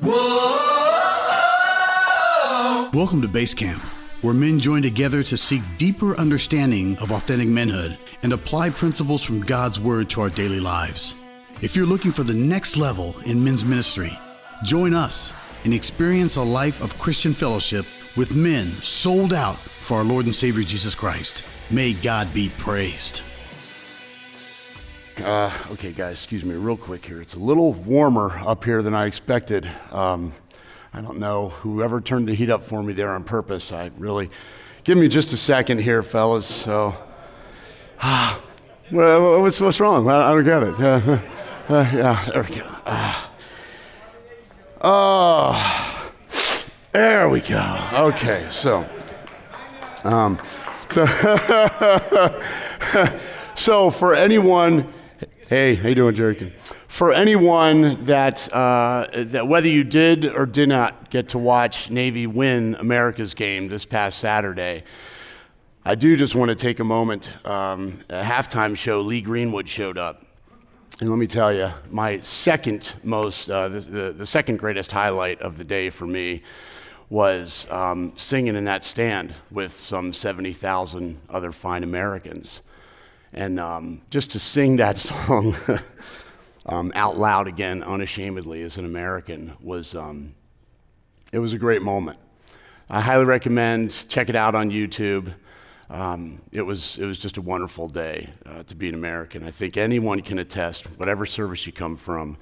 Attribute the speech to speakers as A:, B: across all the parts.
A: Welcome to Base Camp, where men join together to seek deeper understanding of authentic manhood and apply principles from God's Word to our daily lives. If you're looking for the next level in men's ministry, join us and experience a life of Christian fellowship with men sold out for our Lord and Savior Jesus Christ. May God be praised.
B: Uh, okay, guys, excuse me real quick here. It's a little warmer up here than I expected. Um, I don't know whoever turned the heat up for me there on purpose. I really, give me just a second here, fellas. So, ah, well, what's, what's wrong? I, I don't get it. Uh, yeah, there we go. Ah. Oh, there we go. Okay, so, um, so, so for anyone, hey, how you doing, Jerry? For anyone that, uh, that whether you did or did not get to watch Navy win America's game this past Saturday, I do just want to take a moment. Um, a halftime show, Lee Greenwood showed up. And let me tell you, my second most, uh, the, the, the, second greatest highlight of the day for me was um, singing in that stand with some 70,000 other fine Americans. And um, just to sing that song um, out loud again, unashamedly, as an American, was um, it was a great moment. I highly recommend check it out on YouTube. Um, it was it was just a wonderful day uh, to be an American. I think anyone can attest, whatever service you come from,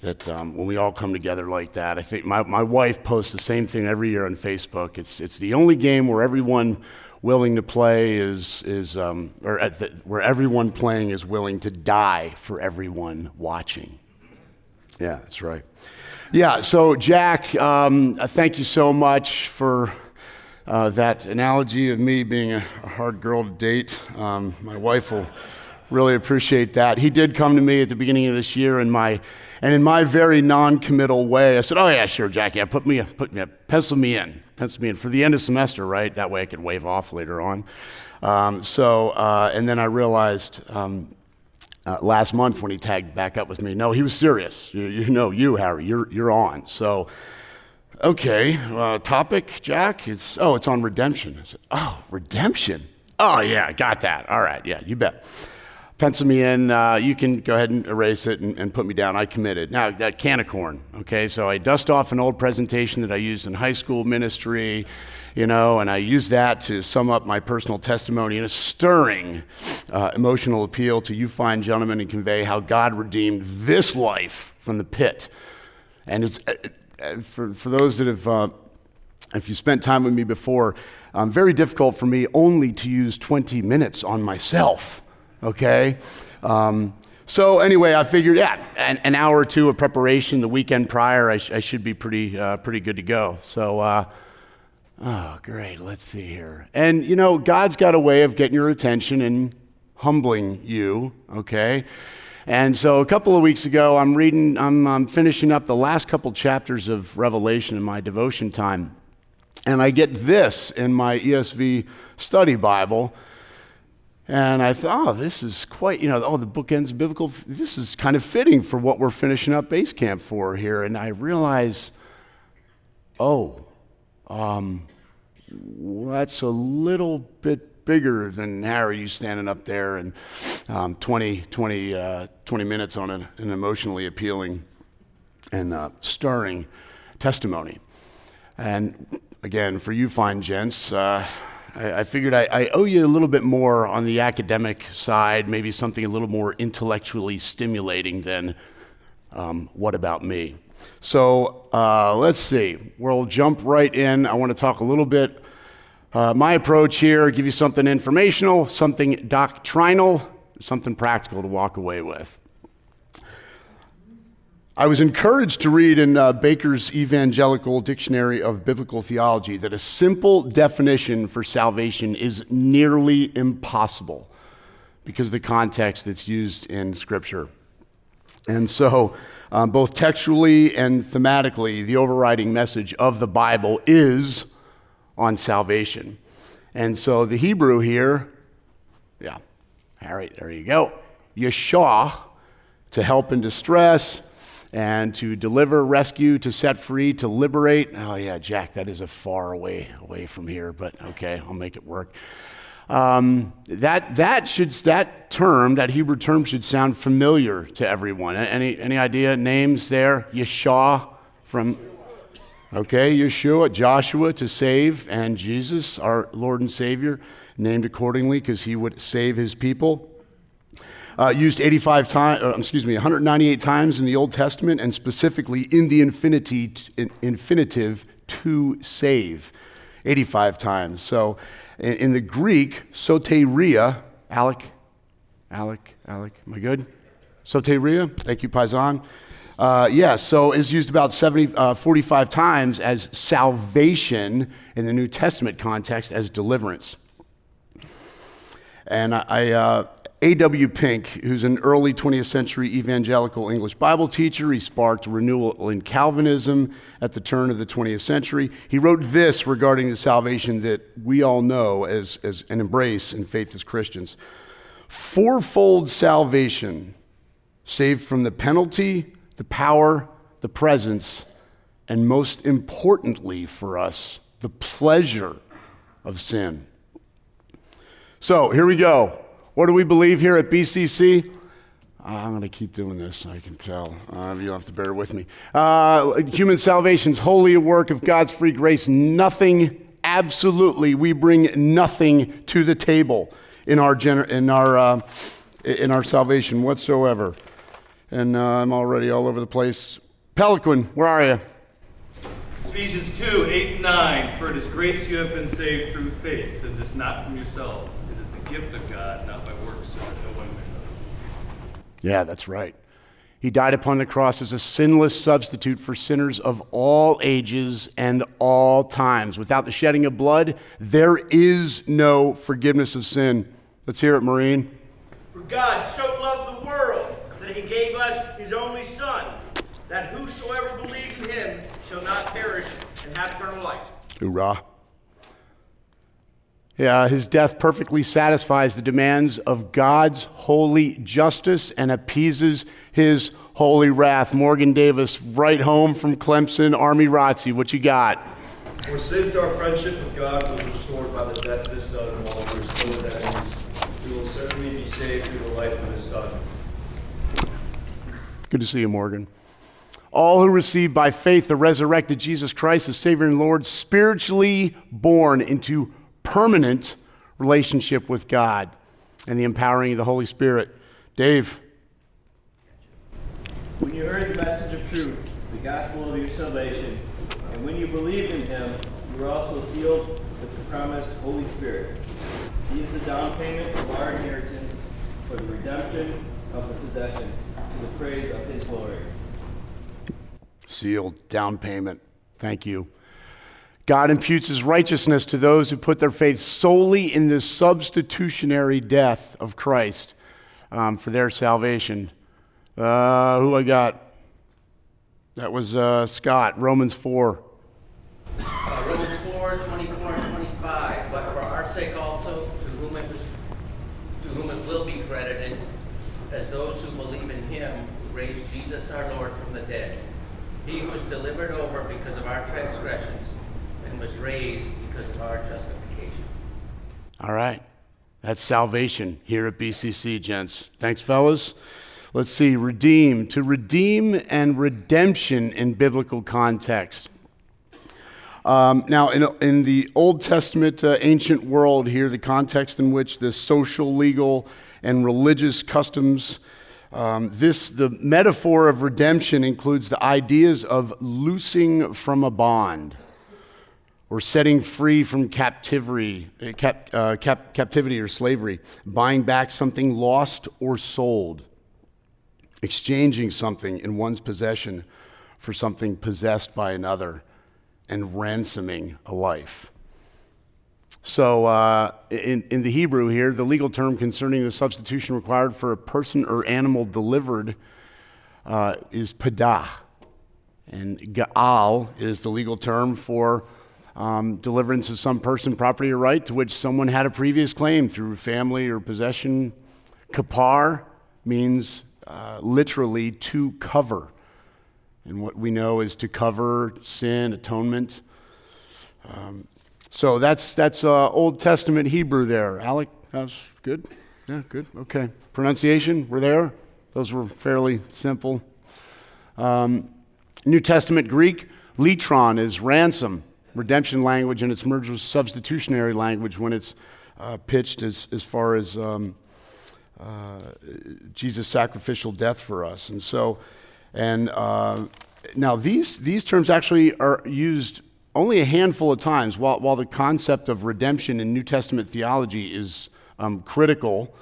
B: that um, when we all come together like that, I think my, my wife posts the same thing every year on Facebook. It's it's the only game where everyone willing to play is, is um, or the, where everyone playing is willing to die for everyone watching. Yeah, that's right. Yeah, so Jack, um, uh, thank you so much for uh, that analogy of me being a, hard girl to date. Um, my wife will really appreciate that. He did come to me at the beginning of this year in my and in my very non-committal way, I said, "Oh yeah, sure, Jack. Yeah, put me, put me, pencil me in, pencil me for the end of semester, right? That way I could wave off later on." Um, so, uh, and then I realized um, uh, last month when he tagged back up with me, no, he was serious. You, you know, you Harry, you're you're on. So, okay, uh, topic, Jack. It's oh, it's on redemption. Said, oh, redemption. Oh yeah, got that. All right, yeah, you bet pencil me in. Uh, you can go ahead and erase it and, and, put me down. I committed. Now, that can of corn, okay? So I dust off an old presentation that I used in high school ministry, you know, and I use that to sum up my personal testimony in a stirring uh, emotional appeal to you fine gentlemen and convey how God redeemed this life from the pit. And it's uh, uh for, for those that have, uh, if you spent time with me before, um, very difficult for me only to use 20 minutes on myself okay? Um, so anyway, I figured, yeah, an, an, hour or two of preparation the weekend prior, I, sh- I should be pretty, uh, pretty good to go. So, uh, oh, great, let's see here. And, you know, God's got a way of getting your attention and humbling you, okay? And so a couple of weeks ago, I'm reading, I'm, I'm finishing up the last couple chapters of Revelation in my devotion time. And I get this in my ESV study Bible. And I thought, oh, this is quite, you know, oh, the bookends biblical. This is kind of fitting for what we're finishing up base camp for here. And I realize, oh, um, that's a little bit bigger than Harry, you standing up there and um, 20, 20, uh, 20 minutes on an, an emotionally appealing and uh, stirring testimony. And again, for you fine gents, uh, I, I figured I, I, owe you a little bit more on the academic side, maybe something a little more intellectually stimulating than um, what about me? So uh, let's see. We'll jump right in. I want to talk a little bit. Uh, my approach here, give you something informational, something doctrinal, something practical to walk away with. I was encouraged to read in uh, Baker's Evangelical Dictionary of Biblical Theology that a simple definition for salvation is nearly impossible because of the context that's used in Scripture. And so, um, both textually and thematically, the overriding message of the Bible is on salvation. And so, the Hebrew here, yeah, all right, there you go. Yeshua, to help in distress and to deliver, rescue, to set free, to liberate. Oh, yeah, Jack, that is a far away away from here, but okay, I'll make it work. Um, that, that, should, that term, that Hebrew term, should sound familiar to everyone. Any, any idea? Names there? Yeshua from, okay, Yeshua, Joshua to save, and Jesus, our Lord and Savior, named accordingly because he would save his people. Uh, used 85 times, uh, excuse me, 198 times in the Old Testament, and specifically in the infinity, infinitive to save, 85 times. So in, in the Greek, soteria, Alec, Alec, Alec, am I good? Soteria, thank you, Paisan. Uh, yeah, so is used about 70, uh, 45 times as salvation in the New Testament context as deliverance. And I, I uh, A.W. Pink, who's an early 20th century evangelical English Bible teacher, he sparked renewal in Calvinism at the turn of the 20th century. He wrote this regarding the salvation that we all know as, as an embrace in faith as Christians fourfold salvation, saved from the penalty, the power, the presence, and most importantly for us, the pleasure of sin. So here we go. What do we believe here at BCC? I'm going to keep doing this, I can tell. Uh, you'll have to bear with me. Uh, human salvation is wholly a work of God's free grace. Nothing, absolutely, we bring nothing to the table in our, gener- in our, uh, in our salvation whatsoever. And uh, I'm already all over the place. Pelican, where are you?
C: Ephesians 2 8 and 9. For it is grace you have been saved through faith, and this not from yourselves. It is the gift of God, not by works, so that no one may boast.
B: Yeah, that's right. He died upon the cross as a sinless substitute for sinners of all ages and all times. Without the shedding of blood, there is no forgiveness of sin. Let's hear it, Marine.
D: For God so loved the world that he gave us his only Son, that whosoever believes in him shall not perish and have eternal life.
B: Hoorah. Yeah, his death perfectly satisfies the demands of God's holy justice and appeases his holy wrath. Morgan Davis, right home from Clemson, Army ROTC. What you got?
E: For since our friendship with God was restored by the death of his Son, were still his enemies, we will certainly be saved through the life of his Son.
B: Good to see you, Morgan. All who receive by faith the resurrected Jesus Christ as Savior and Lord, spiritually born into permanent relationship with God and the empowering of the Holy Spirit. Dave.
F: When you heard the message of truth, the gospel of your salvation, and when you believed in him, you were also sealed with the promised Holy Spirit. He is the down payment of our inheritance for the redemption of the possession to the praise of his glory.
B: Sealed, down payment. Thank you. God imputes his righteousness to those who put their faith solely in the substitutionary death of Christ um, for their salvation. Uh, who I got? That was uh, Scott, Romans 4.
G: Uh, Romans 4, 24 and 25. But for our sake also, to whom it, was, to whom it will be credited, as those who believe in him, who raised Jesus our Lord from the dead. He was delivered over because of our transgressions and was raised because of our justification.
B: All right. That's salvation here at BCC, gents. Thanks, fellas. Let's see, redeem. To redeem and redemption in biblical context. Um, now, in, in the Old Testament uh, ancient world here, the context in which the social, legal, and religious customs, um, this, the metaphor of redemption includes the ideas of loosing from a bond or setting free from captivity, uh, cap, uh, cap, captivity or slavery, buying back something lost or sold, exchanging something in one's possession for something possessed by another and ransoming a life. So, uh, in, in the Hebrew here, the legal term concerning the substitution required for a person or animal delivered uh, is padah. And ga'al is the legal term for um, deliverance of some person, property, or right to which someone had a previous claim through family or possession. Kapar means uh, literally to cover. and what we know is to cover sin, atonement. Um, so that's, that's uh, Old Testament Hebrew there. Alec, that's good? Yeah, good. Okay. Pronunciation, we're there. Those were fairly simple. Um, New Testament Greek, litron is ransom, redemption language, and it's merged with substitutionary language when it's uh, pitched as, as far as um, uh, Jesus' sacrificial death for us. And so, and uh, now these, these terms actually are used only a handful of times, while, while the concept of redemption in New Testament theology is um, critical.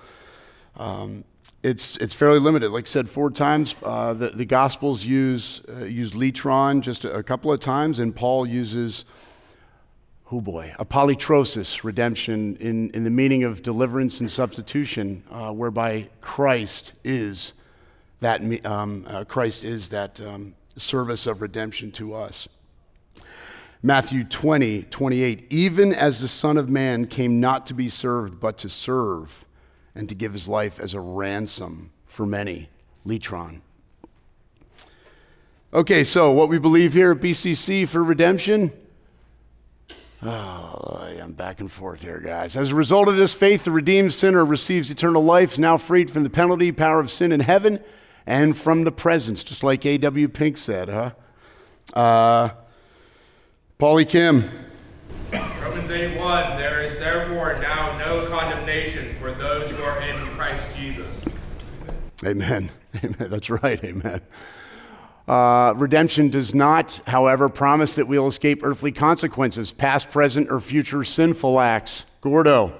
B: Um, it's, it's fairly limited. Like I said, four times. Uh, the, the Gospels use, uh, use letron just a, a, couple of times, and Paul uses, oh boy, apolytrosis redemption, in, in the meaning of deliverance and substitution, uh, whereby Christ is that, um, uh, Christ is that um, service of redemption to us. Matthew 20, 28, even as the Son of Man came not to be served, but to serve and to give his life as a ransom for many. Letron. Okay, so what we believe here at BCC for redemption. Oh, I'm back and forth here, guys. As a result of this faith, the redeemed sinner receives eternal life, now freed from the penalty, power of sin in heaven, and from the presence, just like A.W. Pink said, huh? Uh, Paulie Kim.
H: Romans 8 1 There is therefore now no condemnation for those who are in Christ Jesus.
B: Amen. Amen. That's right. Amen. Uh, redemption does not, however, promise that we'll escape earthly consequences, past, present, or future sinful acts. Gordo.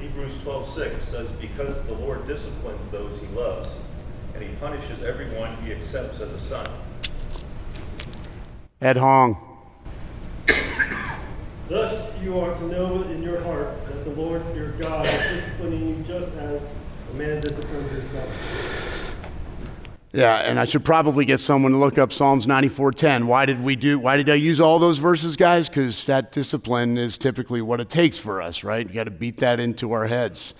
E: Hebrews 12:6 says, "Because the Lord disciplines those he loves, and he punishes everyone he accepts as a son."
B: Ed Hong.
I: Thus you are to know in your heart that the Lord your God is disciplining you just as
B: Yeah, and I should probably get someone to look up Psalms 94:10. Why did we do why did I use all those verses, guys? Cuz that discipline is typically what it takes for us, right? You got to beat that into our heads.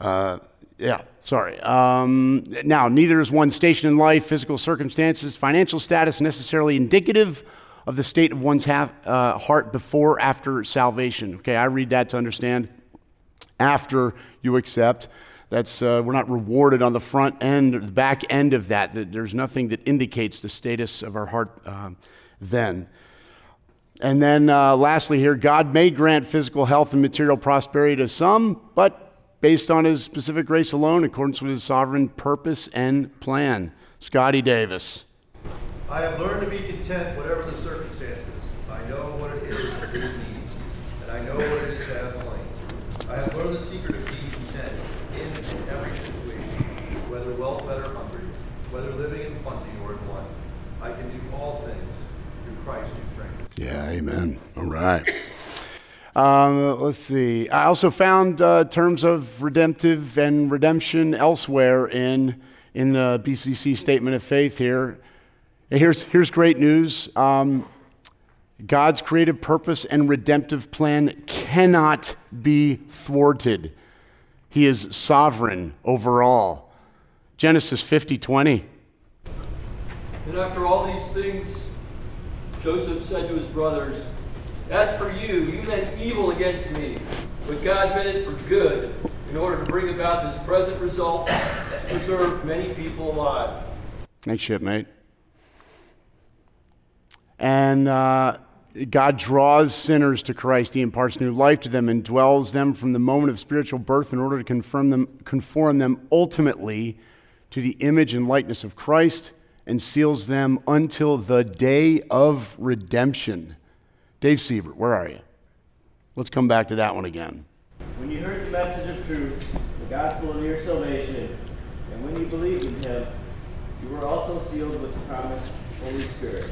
B: Uh, yeah, sorry. Um, now, neither is one's station in life, physical circumstances, financial status necessarily indicative of the state of one's half, uh, heart before after salvation. Okay, I read that to understand after you accept. That's uh, we're not rewarded on the front end or the back end of that. There's nothing that indicates the status of our heart uh, then. And then, uh, lastly, here, God may grant physical health and material prosperity to some, but based on His specific grace alone, in accordance with His sovereign purpose and plan. Scotty Davis.
J: I have learned to be content, whatever the circumstances. I know what it is to be need, and I know what it is to have plenty. I have learned the secret of being content in every situation, whether well fed or hungry, whether living in plenty or in want. I can do all things through Christ who strengthens.
B: Yeah, amen. All right. Um, let's see. I also found uh, terms of redemptive and redemption elsewhere in in the BCC statement of faith here. Here's, here's great news um, God's creative purpose and redemptive plan cannot be thwarted. He is sovereign over all. Genesis 50 20.
K: And after all these things, Joseph said to his brothers, As for you, you meant evil against me, but God meant it for good, in order to bring about this present result to preserve many people alive.
B: Thanks, shipmate. And uh, God draws sinners to Christ. He imparts new life to them and dwells them from the moment of spiritual birth in order to confirm them, conform them ultimately to the image and likeness of Christ and seals them until the day of redemption. Dave Siebert, where are you? Let's come back to that one again.
F: When you heard the message of truth, the gospel of your salvation, and when you believed in him, you were also sealed with the promised Holy Spirit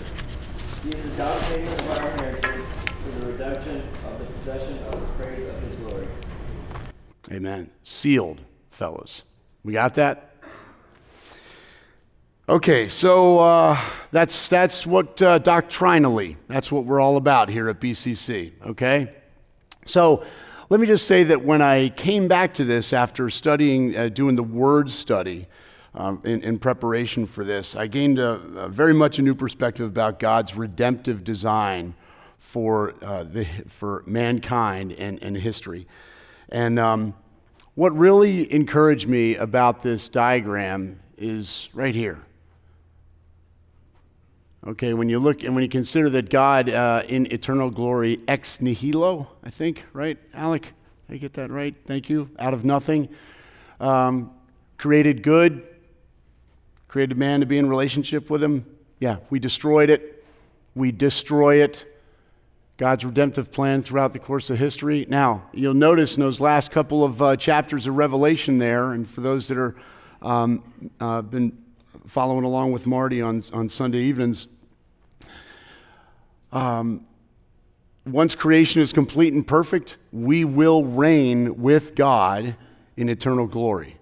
F: he is the down payment of our inheritance for the redemption of the possession of the praise of his glory.
B: Amen. Sealed, fellas. We got that? Okay, so uh, that's, that's what uh, doctrinally, that's what we're all about here at BCC, okay? So let me just say that when I came back to this after studying, uh, doing the word study, um, in, in, preparation for this, I gained a, a, very much a new perspective about God's redemptive design for, uh, the, for mankind and, and history. And um, what really encouraged me about this diagram is right here. Okay, when you look and when you consider that God uh, in eternal glory ex nihilo, I think, right, Alec? I get that right? Thank you. Out of nothing, um, created good, created man to be in relationship with him. Yeah, we destroyed it. We destroy it. God's redemptive plan throughout the course of history. Now, you'll notice in those last couple of uh, chapters of Revelation there, and for those that are um, uh, been following along with Marty on, on Sunday evenings, um, once creation is complete and perfect, we will reign with God in eternal glory.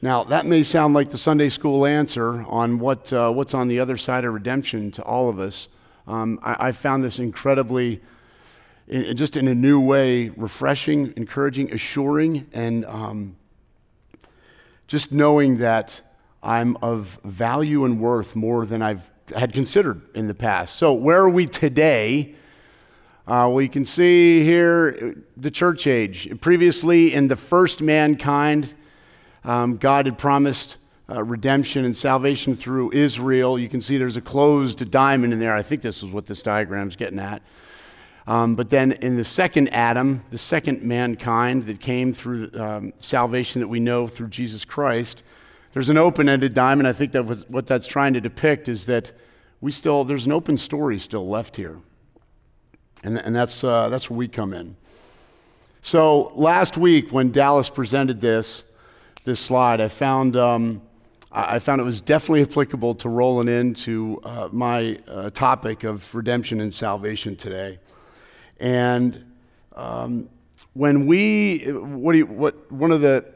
B: Now, that may sound like the Sunday school answer on what, uh, what's on the other side of redemption to all of us. Um, I, I, found this incredibly, in, just in a new way, refreshing, encouraging, assuring, and um, just knowing that I'm of value and worth more than I've had considered in the past. So, where are we today? Uh, we can see here the church age. Previously, in the first mankind, um, God had promised uh, redemption and salvation through Israel. You can see there's a closed diamond in there. I think this is what this diagram's getting at. Um, but then in the second Adam, the second mankind that came through um, salvation that we know through Jesus Christ, there's an open ended diamond. I think that what that's trying to depict is that we still, there's an open story still left here. And, and that's, uh, that's where we come in. So last week, when Dallas presented this, this slide, I found, um, I found it was definitely applicable to rolling into uh, my uh, topic of redemption and salvation today. And um, when we, what, do you, what one of the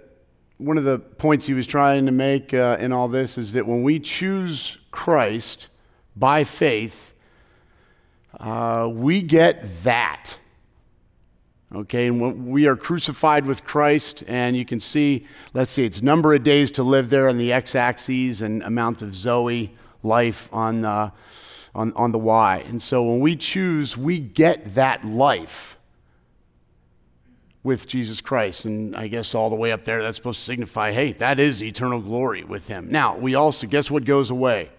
B: one of the points he was trying to make uh, in all this is that when we choose Christ by faith, uh, we get that. Okay, and we are crucified with Christ, and you can see, let's see, it's number of days to live there on the x axis and amount of Zoe life on, uh, on, on the y. And so when we choose, we get that life with Jesus Christ. And I guess all the way up there, that's supposed to signify, hey, that is eternal glory with Him. Now, we also, guess what goes away?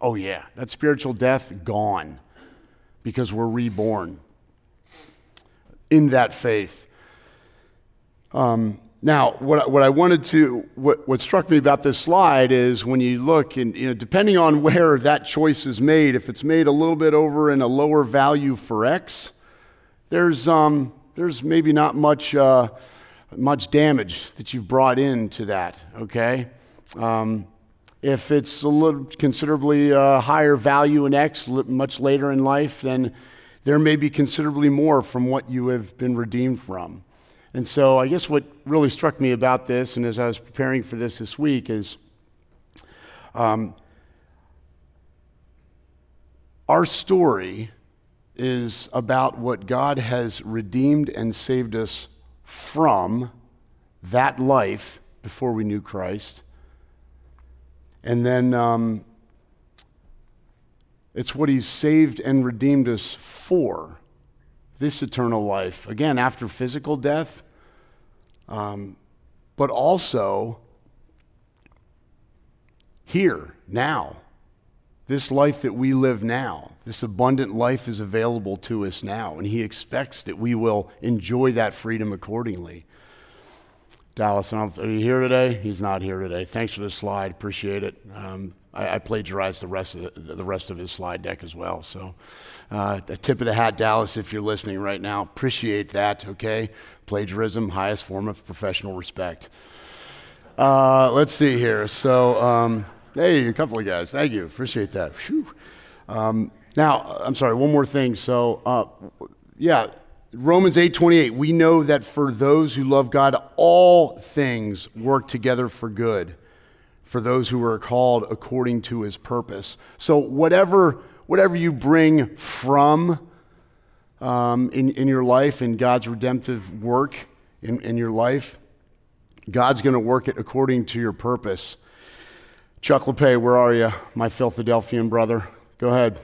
B: Oh, yeah, that spiritual death gone because we're reborn in that faith. Um, now, what, what I wanted to, what, what struck me about this slide is when you look, and you know, depending on where that choice is made, if it's made a little bit over in a lower value for X, there's, um, there's maybe not much, uh, much damage that you've brought into that, okay? Um, if it's a little considerably uh, higher value in X much later in life, then there may be considerably more from what you have been redeemed from. And so, I guess what really struck me about this, and as I was preparing for this this week, is um, our story is about what God has redeemed and saved us from that life before we knew Christ. And then um, it's what He's saved and redeemed us for this eternal life. Again, after physical death, um, but also here, now. This life that we live now, this abundant life is available to us now, and He expects that we will enjoy that freedom accordingly. Dallas, are you here today? He's not here today. Thanks for the slide. Appreciate it. Um, I, I, plagiarized the rest of the, the, rest of his slide deck as well. So, uh, tip of the hat, Dallas, if you're listening right now, appreciate that. Okay, plagiarism, highest form of professional respect. Uh, let's see here. So. Um, Hey, a couple of guys. Thank you. Appreciate that. Um, now, I'm sorry, one more thing. So, uh, yeah, Romans 8:28. We know that for those who love God, all things work together for good, for those who are called according to His purpose. So, whatever whatever you bring from um, in in your life in God's redemptive work in, in your life, God's going to work it according to your purpose. Chuck LePay, where are you, my Philadelphian brother? Go ahead.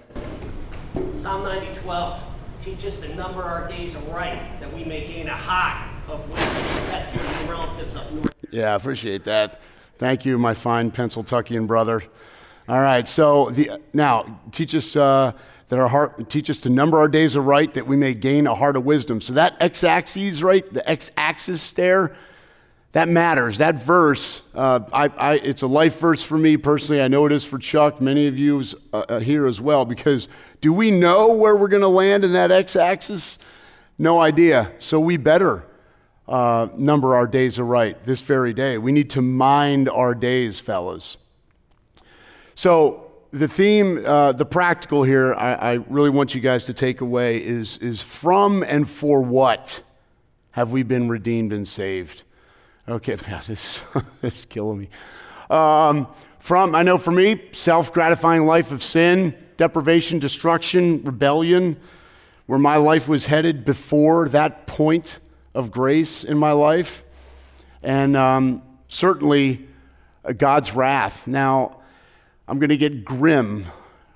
L: Psalm 90, 12. Teach us to number our days aright, that we may gain a high of wisdom. That's your relatives up north.
B: Yeah, appreciate that. Thank you, my fine Pennsylvanian brother. All right, so the, now teach us uh, that our heart, teach us to number our days aright, that we may gain a heart of wisdom. So that x-axis, right, the x-axis there, that matters. That verse, uh, I, I, it's a life verse for me personally. I know it is for Chuck, many of you uh, uh, here as well, because do we know where we're going to land in that x axis? No idea. So we better uh, number our days aright this very day. We need to mind our days, fellas. So, the theme, uh, the practical here, I, I really want you guys to take away is, is from and for what have we been redeemed and saved? Okay, man, this, this is killing me. Um, from, I know for me, self gratifying life of sin, deprivation, destruction, rebellion, where my life was headed before that point of grace in my life, and um, certainly uh, God's wrath. Now, I'm going to get grim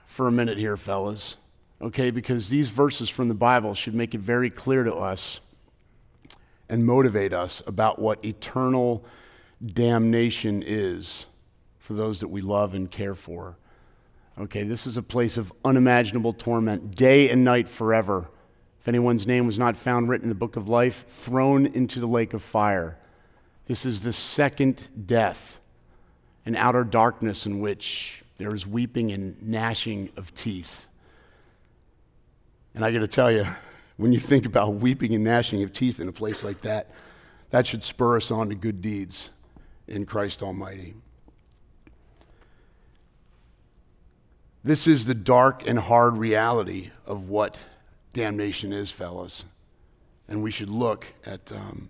B: for a minute here, fellas, okay, because these verses from the Bible should make it very clear to us and motivate us about what eternal damnation is for those that we love and care for. Okay, this is a place of unimaginable torment, day and night forever. If anyone's name was not found written in the book of life, thrown into the lake of fire. This is the second death, an outer darkness in which there is weeping and gnashing of teeth. And I got to tell you, when you think about weeping and gnashing of teeth in a place like that, that should spur us on to good deeds in Christ Almighty. This is the dark and hard reality of what damnation is, fellas. And we should look at, um,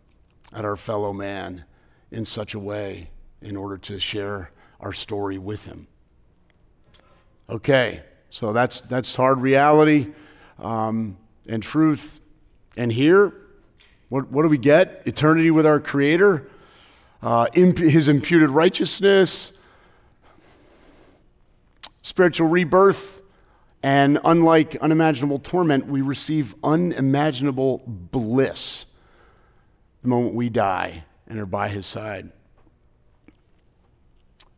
B: at our fellow man in such a way in order to share our story with him. Okay, so that's, that's hard reality um, and truth. And here, what, what do we get? Eternity with our Creator, uh, imp- His imputed righteousness, spiritual rebirth, and unlike unimaginable torment, we receive unimaginable bliss the moment we die and are by His side.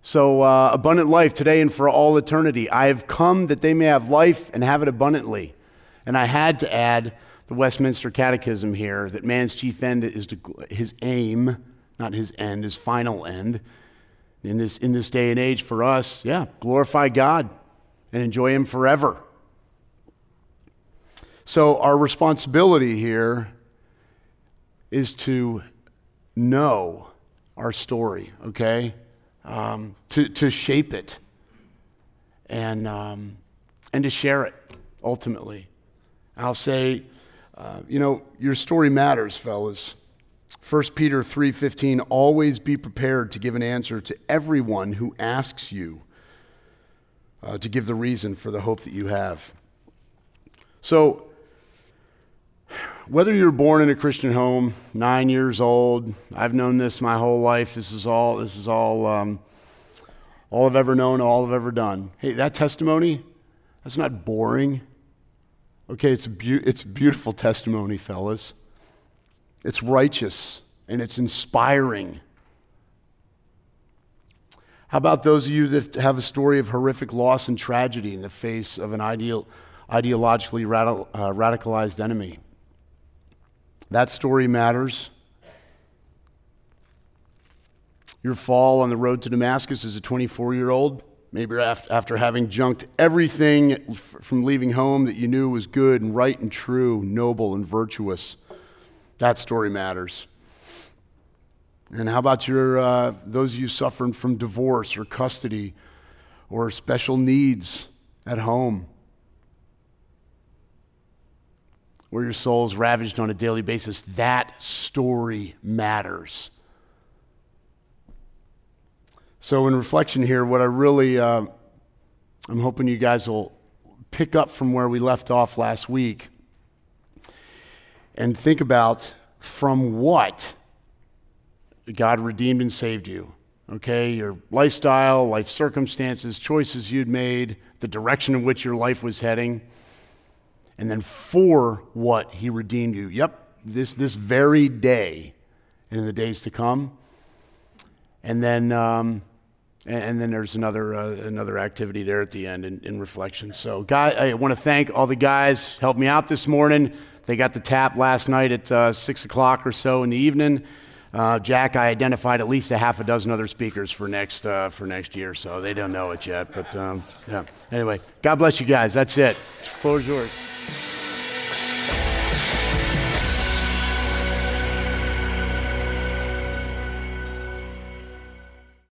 B: So, uh, abundant life today and for all eternity. I have come that they may have life and have it abundantly. And I had to add the Westminster Catechism here that man's chief end is to, his aim, not his end, his final end. In this, in this day and age for us, yeah, glorify God and enjoy Him forever. So, our responsibility here is to know our story, okay? Um, to, to shape it and, um, and to share it ultimately. I'll say, uh, you know, your story matters, fellas. 1 Peter 3:15 always be prepared to give an answer to everyone who asks you uh, to give the reason for the hope that you have. So whether you're born in a Christian home, nine years old, I've known this my whole life. This is all. This is all. Um, all I've ever known, all I've ever done. Hey, that testimony, that's not boring. Okay, it's a, it's beautiful testimony, fellas. It's righteous and it's inspiring. How about those of you that have a story of horrific loss and tragedy in the face of an ideal, ideologically radical, uh, radicalized enemy? That story matters. Your fall on the road to Damascus as a 24 year old, maybe after having junked everything from leaving home that you knew was good and right and true, noble and virtuous. That story matters. And how about your, uh, those of you suffering from divorce or custody or special needs at home? where your soul is ravaged on a daily basis, that story matters. So, in reflection here, what I really, uh, I'm hoping you guys will pick up from where we left off last week and think about from what God redeemed and saved you. Okay, your lifestyle, life circumstances, choices you'd made, the direction in which your life was heading, and then for what He redeemed you. Yep, this, this very day and in the days to come. And then, um, and, then there's another, uh, another activity there at the end in, in reflection. So, guy, I want to thank all the guys helped me out this morning. They got the tap last night at uh, 6 o'clock or so in the evening. Uh, Jack, I identified at least a half a dozen other speakers for next, uh, for next year, so they don't know it yet. But um, yeah. Anyway, God bless you guys. That's it. The Floor is yours.